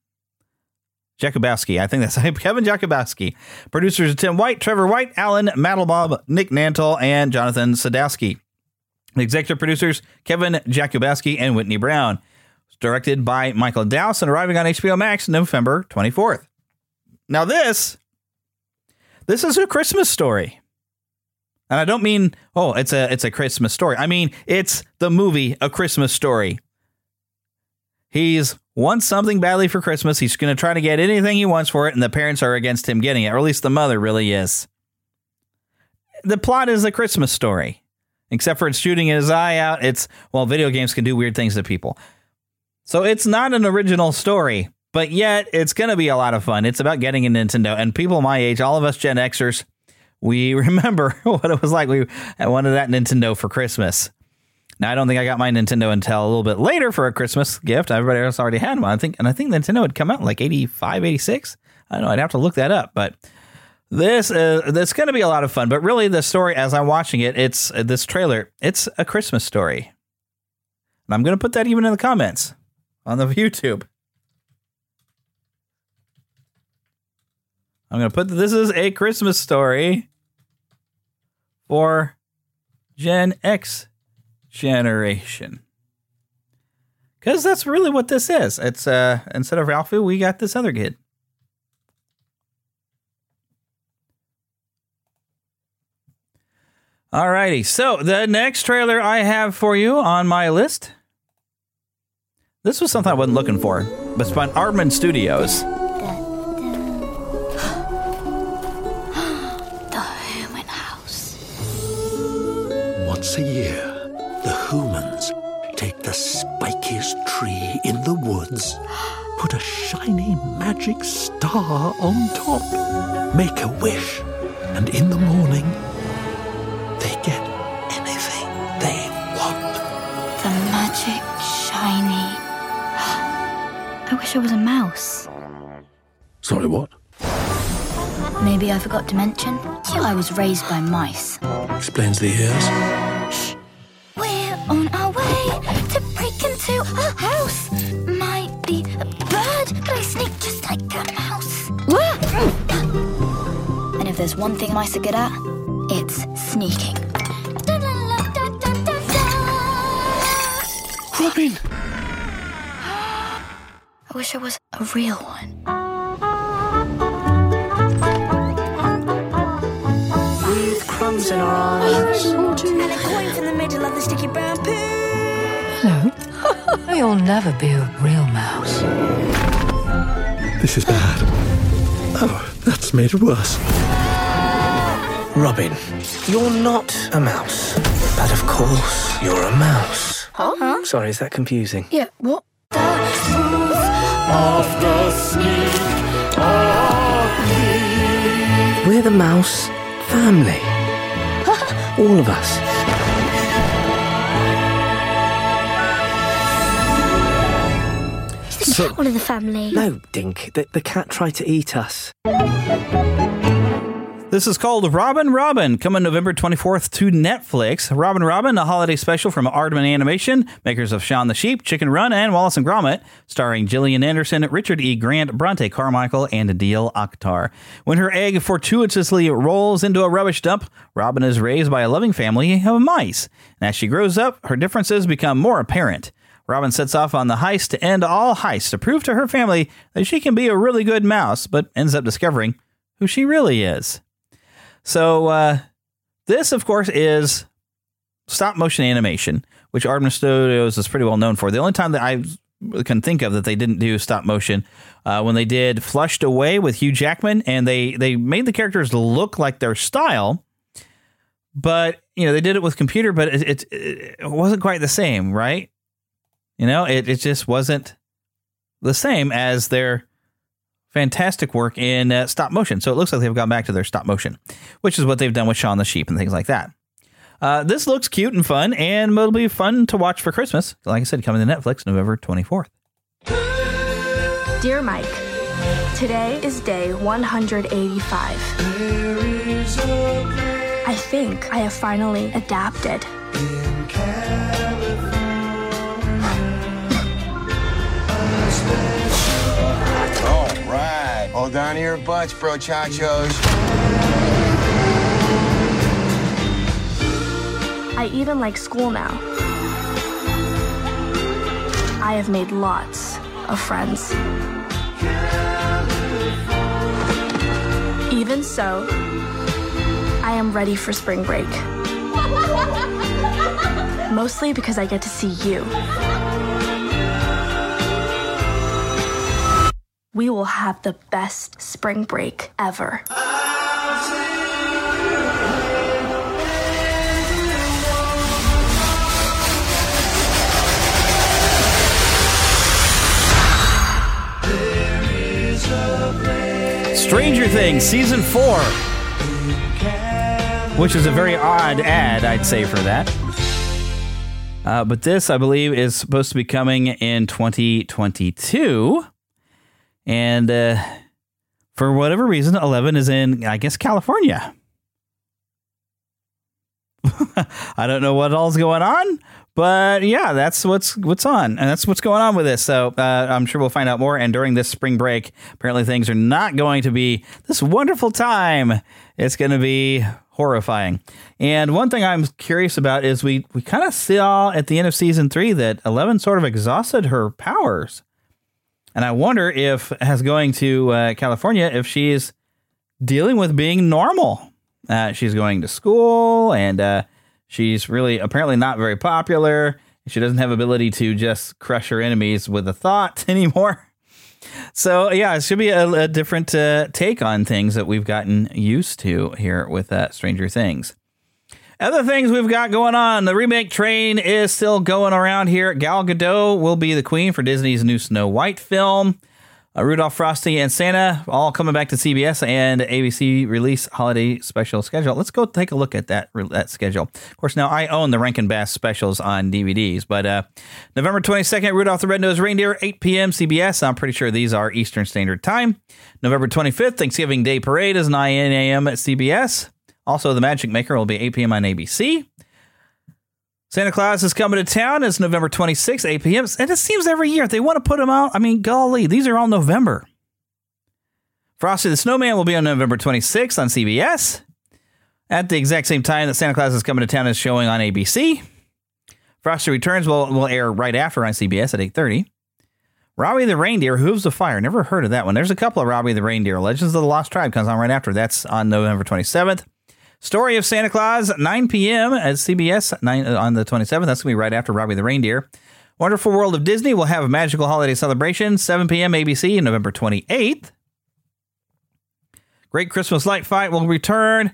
Jakubowski, I think that's <laughs> Kevin Jakubowski. Producers Tim White, Trevor White, Alan Mandelbaum, Nick Nantell, and Jonathan Sadowski. Executive producers Kevin Jakubowski and Whitney Brown. Directed by Michael Dowse and arriving on HBO Max November 24th. Now this, this is a Christmas story. And I don't mean, oh, it's a it's a Christmas story. I mean, it's the movie A Christmas Story. He's wants something badly for Christmas. He's going to try to get anything he wants for it, and the parents are against him getting it, or at least the mother really is. The plot is a Christmas story, except for it's shooting his eye out. It's, well, video games can do weird things to people. So it's not an original story. but yet it's going to be a lot of fun. It's about getting a Nintendo, and people my age, all of us Gen Xers, we <laughs> remember <laughs> what it was like. We wanted that Nintendo for Christmas. Now I don't think I got my Nintendo until a little bit later for a Christmas gift. Everybody else already had one. I think, and I think Nintendo had come out in like 85, 86. I don't know. I'd have to look that up, but this is that's going to be a lot of fun. But really, the story as I'm watching it, it's uh, this trailer. It's a Christmas story, and I'm going to put that even in the comments on the <laughs> YouTube. I'm going to put this is a Christmas story for Gen X generation. Because that's really what this is. It's uh instead of Ralphie, we got this other kid. Alrighty, so the next trailer I have for you on my list. This was something I wasn't looking for, but it's by Aardman Studios. <gasps> The Human House. Once a year, the humans take the spikiest tree in the woods, put a shiny magic star on top, make a wish, and in the morning, they get anything they want. The magic shiny. I wish I was a mouse. Sorry, what? Maybe I forgot to mention. I was raised by mice. Explains the ears. We're on our way to break into a house. Might be a bird, but I sneak just like a mouse. and if there's one thing mice are good at, it's sneaking. Robin! I wish I was a real one. With crumbs in our eyes. Hello. <laughs> You'll never be a real mouse. This is bad. Oh, that's made it worse. Robin, you're not a mouse. But of course, you're a mouse. Huh? Sorry, is that confusing? Yeah, what? We're the mouse family. All of us. Is the one of the family? No, Dink. The, the cat tried to eat us. This is called Robin Robin, coming November 24th to Netflix. Robin Robin, a holiday special from Aardman Animation, makers of Shaun the Sheep, Chicken Run, and Wallace and Gromit, starring Gillian Anderson, Richard E. Grant, Bronte Carmichael, and Adil Akhtar. When her egg fortuitously rolls into a rubbish dump, Robin is raised by a loving family of mice. And as she grows up, her differences become more apparent. Robin sets off on the heist to end all heists to prove to her family that she can be a really good mouse, but ends up discovering who she really is. So uh, this, of course, is stop motion animation, which Aardman Studios is pretty well known for. The only time that I can think of that they didn't do stop motion uh, when they did Flushed Away with Hugh Jackman, and they they made the characters look like their style, but you know they did it with computer, but it it, it wasn't quite the same, right? You know, it it just wasn't the same as their fantastic work in uh, stop motion. So it looks like they've gone back to their stop motion, which is what they've done with Shaun the Sheep and things like that. Uh, this looks cute and fun, and it'll be fun to watch for Christmas. Like I said, coming to Netflix November 24th. Dear Mike, today is day 185. I think I have finally adapted. Right. Hold on to your butts, bro chachos. I even like school now. I have made lots of friends. Even so, I am ready for spring break. <laughs> Mostly because I get to see you. We will have the best spring break ever. Stranger Things season four, which is a very odd ad, I'd say, for that. Uh, but this, I believe, is supposed to be coming in 2022. And uh, for whatever reason, 11 is in, I guess, California. <laughs> I don't know what all's going on, but yeah, that's what's what's on, and that's what's going on with this. So uh, I'm sure we'll find out more. And during this spring break, apparently things are not going to be this wonderful time. It's going to be horrifying. And one thing I'm curious about is we we kind of saw at the end of season three that Eleven sort of exhausted her powers, and I wonder if, as going to uh, California, if she's dealing with being normal. Uh, she's going to school and uh, she's really apparently not very popular. She doesn't have ability to just crush her enemies with a thought <laughs> anymore. So yeah, it should be a, a different uh, take on things that we've gotten used to here with uh, Stranger Things. Other things we've got going on. The remake train is still going around here. Gal Gadot will be the queen for Disney's new Snow White film. Uh, Rudolph, Frosty, and Santa all coming back to CBS and ABC release holiday special schedule. Let's go take a look at that that schedule. Of course, now I own the Rankin Bass specials on DVDs, but uh, November 22nd, Rudolph the Red-Nosed Reindeer, 8 p.m. CBS. I'm pretty sure these are Eastern Standard Time. November 25th, Thanksgiving Day Parade is 9 a.m. at CBS. Also, The Magic Maker will be 8 p.m. on ABC. Santa Claus is coming to town. It's November 26th, 8 p.m. And it seems every year they want to put them out. I mean, golly, these are all November. Frosty the Snowman will be on November 26th on CBS. At the exact same time that Santa Claus is coming to town is showing on ABC. Frosty Returns will, will air right after on CBS at 8.30. Robbie the Reindeer, Hooves of Fire. Never heard of that one. There's a couple of Robbie the Reindeer. Legends of the Lost Tribe comes on right after. That's on November 27th. Story of Santa Claus, 9 p.m. at CBS 9, on the 27th. That's going to be right after Robbie the Reindeer. Wonderful World of Disney will have a magical holiday celebration, 7 p.m. ABC, November 28th. Great Christmas Light Fight will return.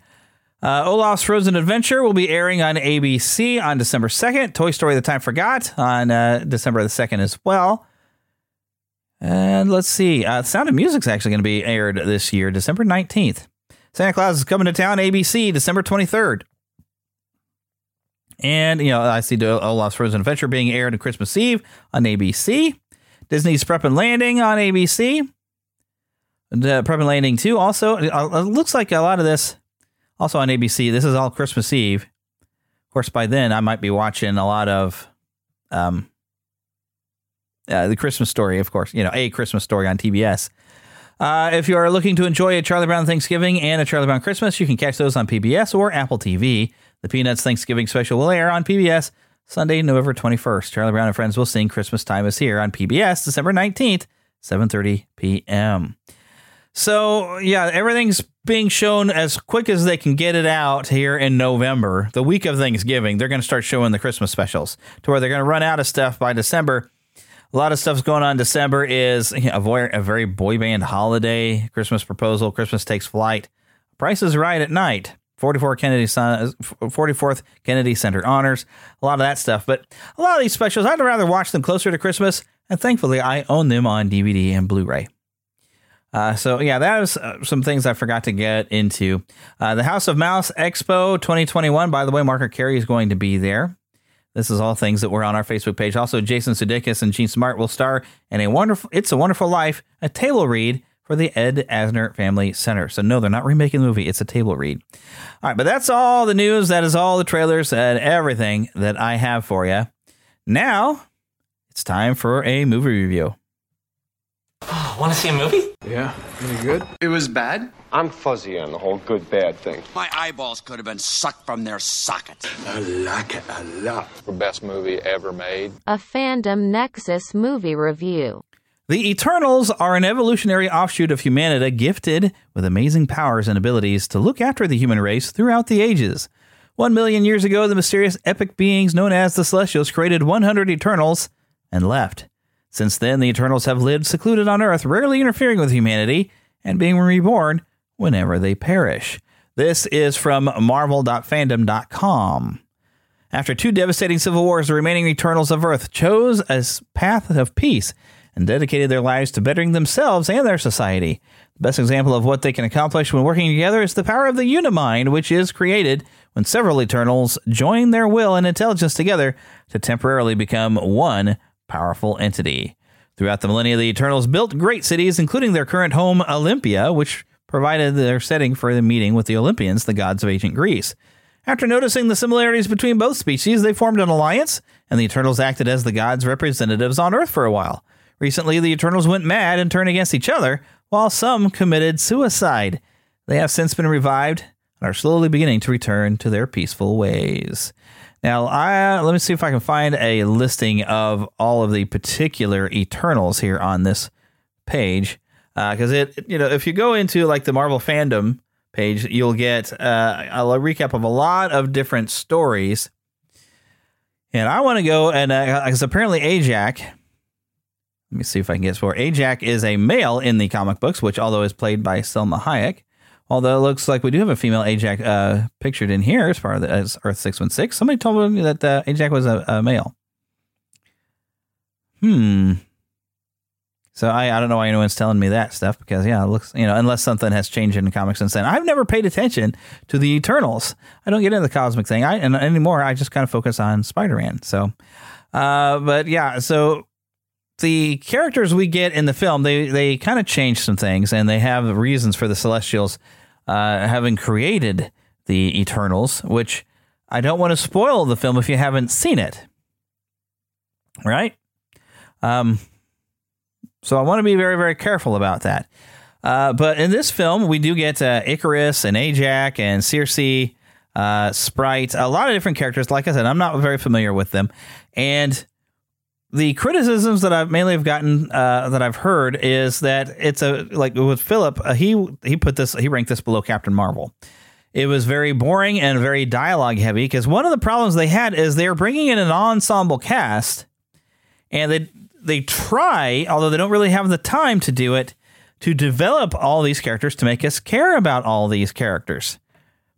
Uh, Olaf's Frozen Adventure will be airing on ABC on December 2nd. Toy Story That Time Forgot on uh, December the 2nd as well. And let's see. Uh, Sound of Music's actually going to be aired this year, December 19th. Santa Claus is coming to town, ABC, December 23rd. And, you know, I see the Olaf's Frozen Adventure being aired on Christmas Eve on ABC. Disney's Prep and Landing on ABC. The Prep and Landing 2 also. Uh, it looks like a lot of this also on ABC. This is all Christmas Eve. Of course, by then I might be watching a lot of um, uh, the Christmas story, of course, you know, a Christmas story on TBS. Uh, if you are looking to enjoy a Charlie Brown Thanksgiving and a Charlie Brown Christmas, you can catch those on PBS or Apple TV. The Peanuts Thanksgiving special will air on PBS Sunday, November 21st. Charlie Brown and Friends will sing Christmas Time is Here on PBS December 19th, 7:30 p.m. So, yeah, everything's being shown as quick as they can get it out here in November. The week of Thanksgiving, they're going to start showing the Christmas specials to where they're going to run out of stuff by December a lot of stuff's going on December is a, a very boy band holiday, Christmas proposal, Christmas takes flight. Price is right at night. 44 Kennedy 44th Kennedy Center honors, a lot of that stuff. But a lot of these specials, I'd rather watch them closer to Christmas, and thankfully, I own them on DVD and Blu-ray. Uh, so yeah, that was uh, some things I forgot to get into. Uh, the House of Mouse Expo 2021. By the way, Margaret Kerry is going to be there. This is all things that were on our Facebook page. Also, Jason Sudeikis and Jean Smart will star in a wonderful "It's a Wonderful Life," a table read for the Ed Asner Family Center. So no, they're not remaking the movie; it's a table read. All right, but that's all the news. That is all the trailers and everything that I have for you. Now it's time for a movie review. <gasps> Want to see a movie? Yeah, pretty good. It was bad? I'm fuzzy on the whole good bad thing. My eyeballs could have been sucked from their sockets. I like it a lot. The best movie ever made. A Fandom Nexus movie review. The Eternals are an evolutionary offshoot of humanity gifted with amazing powers and abilities to look after the human race throughout the ages. One million years ago, the mysterious epic beings known as the Celestials created 100 Eternals and left. Since then, the Eternals have lived secluded on Earth, rarely interfering with humanity and being reborn whenever they perish. This is from marvel.fandom.com. After two devastating civil wars, the remaining Eternals of Earth chose a path of peace and dedicated their lives to bettering themselves and their society. The best example of what they can accomplish when working together is the power of the Unimind, which is created when several Eternals join their will and intelligence together to temporarily become one powerful entity. Throughout the millennia, the Eternals built great cities, including their current home, Olympia, which provided their setting for the meeting with the Olympians, the gods of ancient Greece. After noticing the similarities between both species, they formed an alliance, and the Eternals acted as the gods' representatives on Earth for a while. Recently, the Eternals went mad and turned against each other, while some committed suicide. They have since been revived and are slowly beginning to return to their peaceful ways. Now, I, let me see if I can find a listing of all of the particular Eternals here on this page, because it, you know, if you go into like the Marvel fandom page, you'll get uh, a recap of a lot of different stories. And I want to go and because uh, apparently Ajak, let me see if I can guess for Ajak is a male in the comic books, which although is played by Salma Hayek, although it looks like we do have a female Ajak uh, pictured in here as far as Earth six one six. Somebody told me that uh, Ajak was a, a male. Hmm. So I, I don't know why anyone's telling me that stuff because yeah, it looks you know unless something has changed in the comics since then. I've never paid attention to the Eternals. I don't get into the cosmic thing. I and anymore. I just kind of focus on Spider Man. So, uh, but yeah, so the characters we get in the film they they kind of change some things and they have reasons for the Celestials uh, having created the Eternals, which I don't want to spoil the film if you haven't seen it. Right? Um so I want to be very, very careful about that. Uh, but in this film, we do get uh, Ikaris and Ajax and Circe, uh, Sprite, a lot of different characters. Like I said, I'm not very familiar with them. And the criticisms that I've mainly have gotten uh, that I've heard is that it's a like with Philip, uh, he he put this he ranked this below Captain Marvel. It was very boring and very dialogue heavy because one of the problems they had is they're bringing in an ensemble cast, and they they try, although they don't really have the time to do it, to develop all these characters to make us care about all these characters.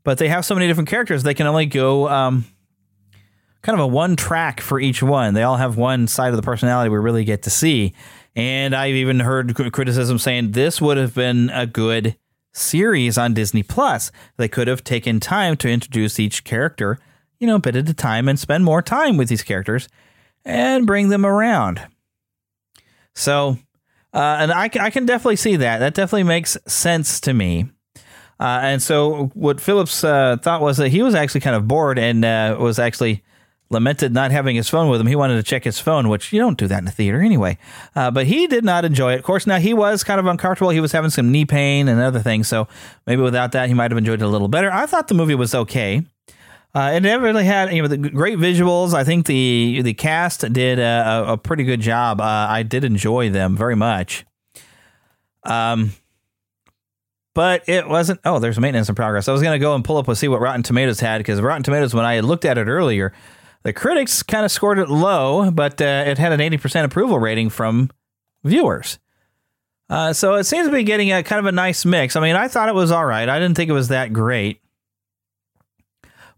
But they have so many different characters, they can only go um, kind of a one track for each one. They all have one side of the personality we really get to see. And I've even heard criticism saying this would have been a good series on Disney Plus. They could have taken time to introduce each character, you know, a bit at a time and spend more time with these characters and bring them around. So, uh, and I, I can definitely see that. That definitely makes sense to me. Uh, and so, what Phillips uh, thought was that he was actually kind of bored and uh, was actually lamented not having his phone with him. He wanted to check his phone, which you don't do that in the theater anyway. Uh, but he did not enjoy it. Of course, now he was kind of uncomfortable. He was having some knee pain and other things. So maybe without that, he might have enjoyed it a little better. I thought the movie was okay. Uh, it never really had you know the great visuals. I think the the cast did a, a pretty good job. Uh, I did enjoy them very much. Um, but it wasn't. Oh, there's maintenance in progress. I was gonna go and pull up and see what Rotten Tomatoes had because Rotten Tomatoes, when I looked at it earlier, the critics kind of scored it low, but uh, it had an 80% approval rating from viewers. Uh, so it seems to be getting a kind of a nice mix. I mean, I thought it was all right. I didn't think it was that great.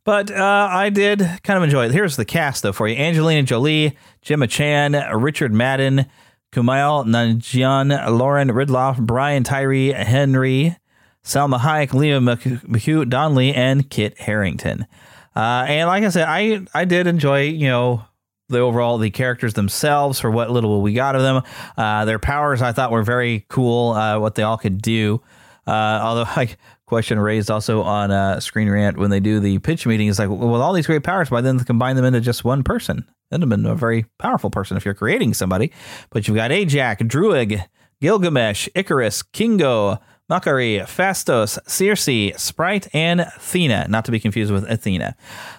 But uh, I did kind of enjoy it. Here's the cast, though, for you Angelina Jolie, Gemma Chan, Richard Madden, Kumail Nanjiani, Lauren Ridloff, Brian Tyree Henry, Salma Hayek, Lia McHugh Don Lee, and Kit Harington. Uh, and like I said, I I did enjoy you know the overall the characters themselves for what little we got of them. Uh, their powers I thought were very cool. Uh, what they all could do. Uh, although <laughs> like question raised also on uh, Screen Rant when they do the pitch meeting is like, well, with all these great powers, why then combine them into just one person? That'd have been a very powerful person if you're creating somebody. But you've got Ajax, Druig, Gilgamesh, Ikaris, Kingo, Makkari, Phastos, Circe, Sprite, and Thena, not to be confused with Athena.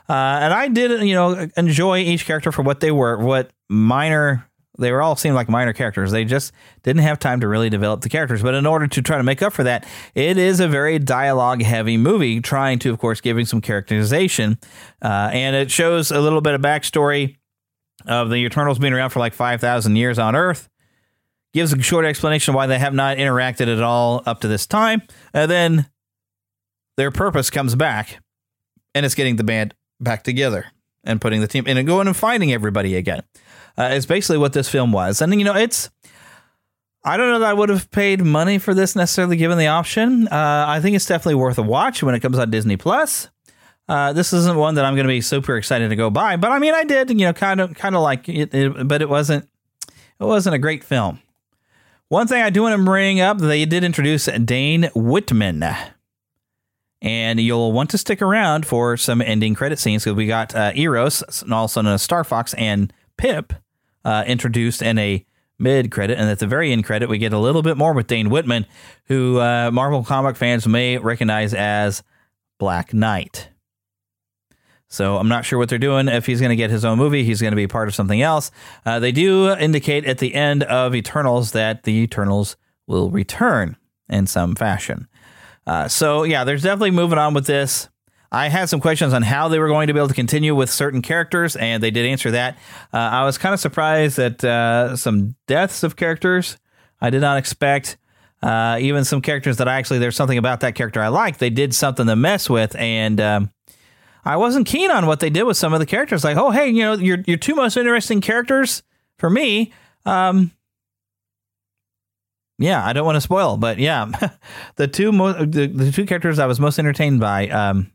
Uh, and I did, you know, enjoy each character for what they were, what minor they were all seemed like minor characters. They just didn't have time to really develop the characters. But in order to try to make up for that, it is a very dialogue heavy movie, trying to, of course, giving some characterization. Uh, and it shows a little bit of backstory of the Eternals being around for like 5,000 years on Earth. Gives a short explanation why they have not interacted at all up to this time. And then their purpose comes back, and it's getting the band back together and putting the team and going and finding everybody again uh, is basically what this film was. And you know, it's I don't know that I would have paid money for this necessarily given the option. Uh, I think it's definitely worth a watch when it comes on Disney Plus. Uh, this isn't one that I'm going to be super excited to go buy, but I mean, I did, you know, kind of, kind of like it, it, but it wasn't, it wasn't a great film. One thing I do want to bring up, they did introduce Dane Whitman, and you'll want to stick around for some ending credit scenes because we got uh, Eros, also known as Star Fox, and Pip uh, introduced in a mid credit, and at the very end credit, we get a little bit more with Dane Whitman, who uh, Marvel comic fans may recognize as Black Knight. So I'm not sure what they're doing. If he's going to get his own movie, he's going to be part of something else. Uh, they do indicate at the end of Eternals that the Eternals will return in some fashion. Uh, so yeah, there's definitely moving on with this. I had some questions on how they were going to be able to continue with certain characters, and they did answer that. Uh, I was kind of surprised at uh, some deaths of characters. I did not expect. Uh, even some characters that I actually there's something about that character I like. They did something to mess with, and um, I wasn't keen on what they did with some of the characters. Like, oh, hey, you know, your your two most interesting characters for me. Um, yeah, I don't want to spoil, but yeah, <laughs> the two mo- the, the two characters I was most entertained by um,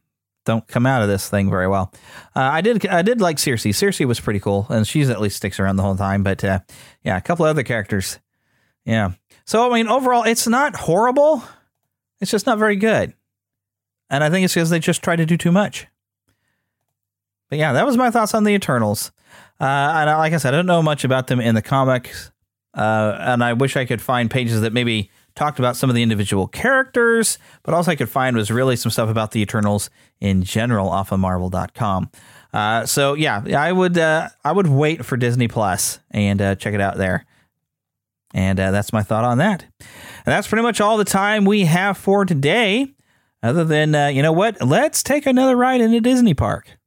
don't come out of this thing very well. Uh, I did I did like Circe. Circe was pretty cool, and she's at least sticks around the whole time. But uh, yeah, a couple other characters. Yeah. So I mean, overall, it's not horrible. It's just not very good, and I think it's because they just try to do too much. But yeah, that was my thoughts on the Eternals. Uh, and like I said, I don't know much about them in the comics, uh, and I wish I could find pages that maybe talked about some of the individual characters, but all I could find was really some stuff about the Eternals in general off of Marvel.com. Uh, so yeah, I would uh, I would wait for Disney Plus and uh, check it out there. And uh, that's my thought on that. And that's pretty much all the time we have for today. Other than uh, you know what, let's take another ride in a Disney park.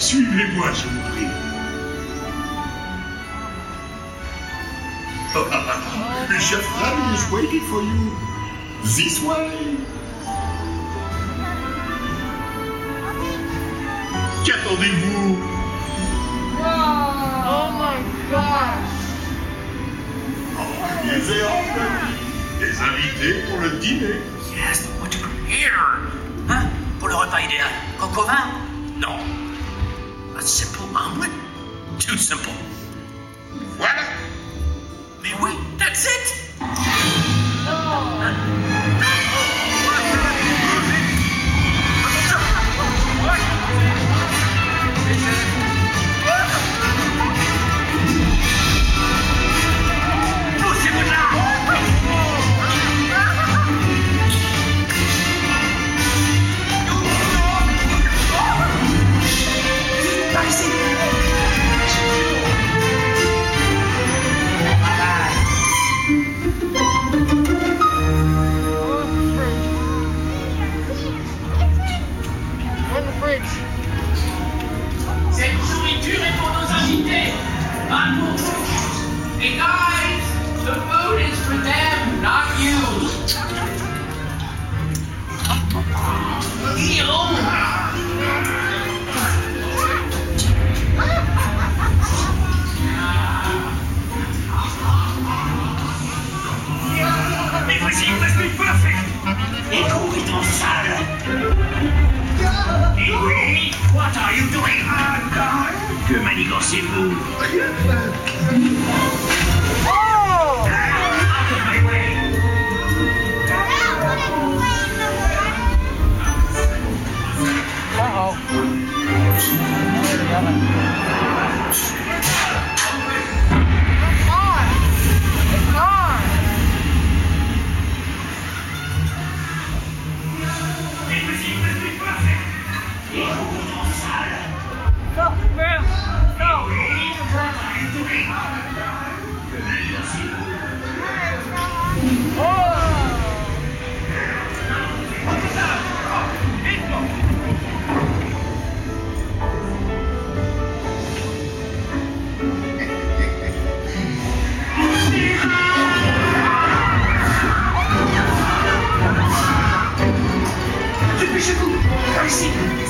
Suivez-moi, je vous prie. Chef Rami is waiting for you. This way. Qu'attendez-vous? Oh my gosh. Les heures Des invités pour le dîner. Yes, but what to prepare? Hein? Pour le repas idéal. Au vin? Non. A simple omelet? Too simple. que 害了 ici Go Go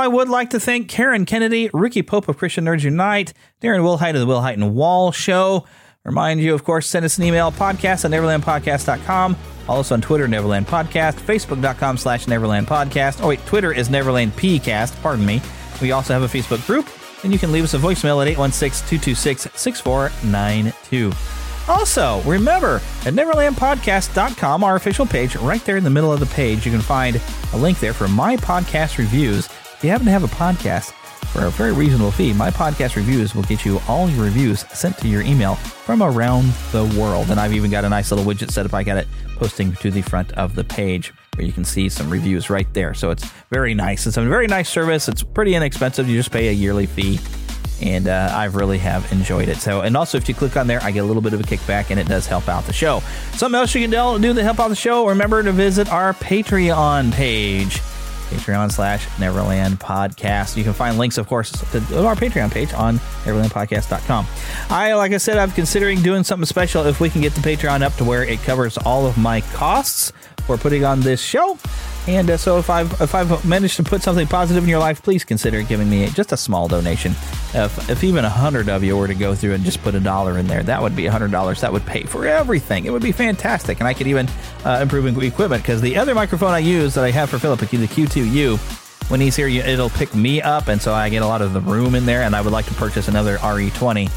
I would like to thank Karen Kennedy, Ricky Pope of Christian Nerds Unite, Darren Wilhite of the Wilhite and Wall Show. Remind you, of course, send us an email, podcast at neverlandpodcast.com. Also on Twitter, Neverland Podcast, Facebook.com slash Neverland Podcast. Oh, wait, Twitter is Neverland PCast, pardon me. We also have a Facebook group, and you can leave us a voicemail at 816 226 6492. Also, remember at neverlandpodcast.com, our official page, right there in the middle of the page, you can find a link there for my podcast reviews. If you happen to have a podcast for a very reasonable fee, my podcast reviews will get you all your reviews sent to your email from around the world. And I've even got a nice little widget set up. I got it posting to the front of the page where you can see some reviews right there. So it's very nice. It's a very nice service. It's pretty inexpensive. You just pay a yearly fee and uh, I really have enjoyed it. So, and also if you click on there, I get a little bit of a kickback, and it does help out the show. Something else you can do to help out the show. Remember to visit our Patreon page. Patreon slash Neverland Podcast. You can find links, of course, to our Patreon page on NeverlandPodcast.com. I, like I said, I'm considering doing something special if we can get the Patreon up to where it covers all of my costs for putting on this show. And uh, so, if I've if I've managed to put something positive in your life, please consider giving me just a small donation. If, if even a hundred of you were to go through and just put a dollar in there, that would be a hundred dollars. That would pay for everything. It would be fantastic, and I could even uh, improve equipment because the other microphone I use that I have for Philip, the Q2U, when he's here, it'll pick me up, and so I get a lot of the room in there. And I would like to purchase another RE20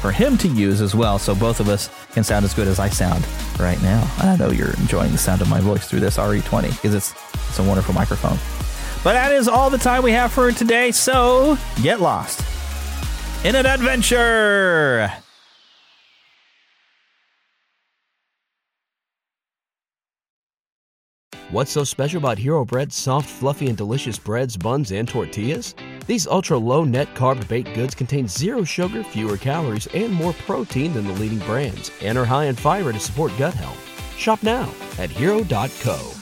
for him to use as well, so both of us can sound as good as I sound right now. I know you're enjoying the sound of my voice through this RE20 because it's it's a wonderful microphone. But that is all the time we have for today, so get lost in an adventure. What's so special about Hero Bread's soft, fluffy, and delicious breads, buns, and tortillas? These ultra low net carb baked goods contain zero sugar, fewer calories, and more protein than the leading brands, and are high in fiber to support gut health. Shop now at hero.co.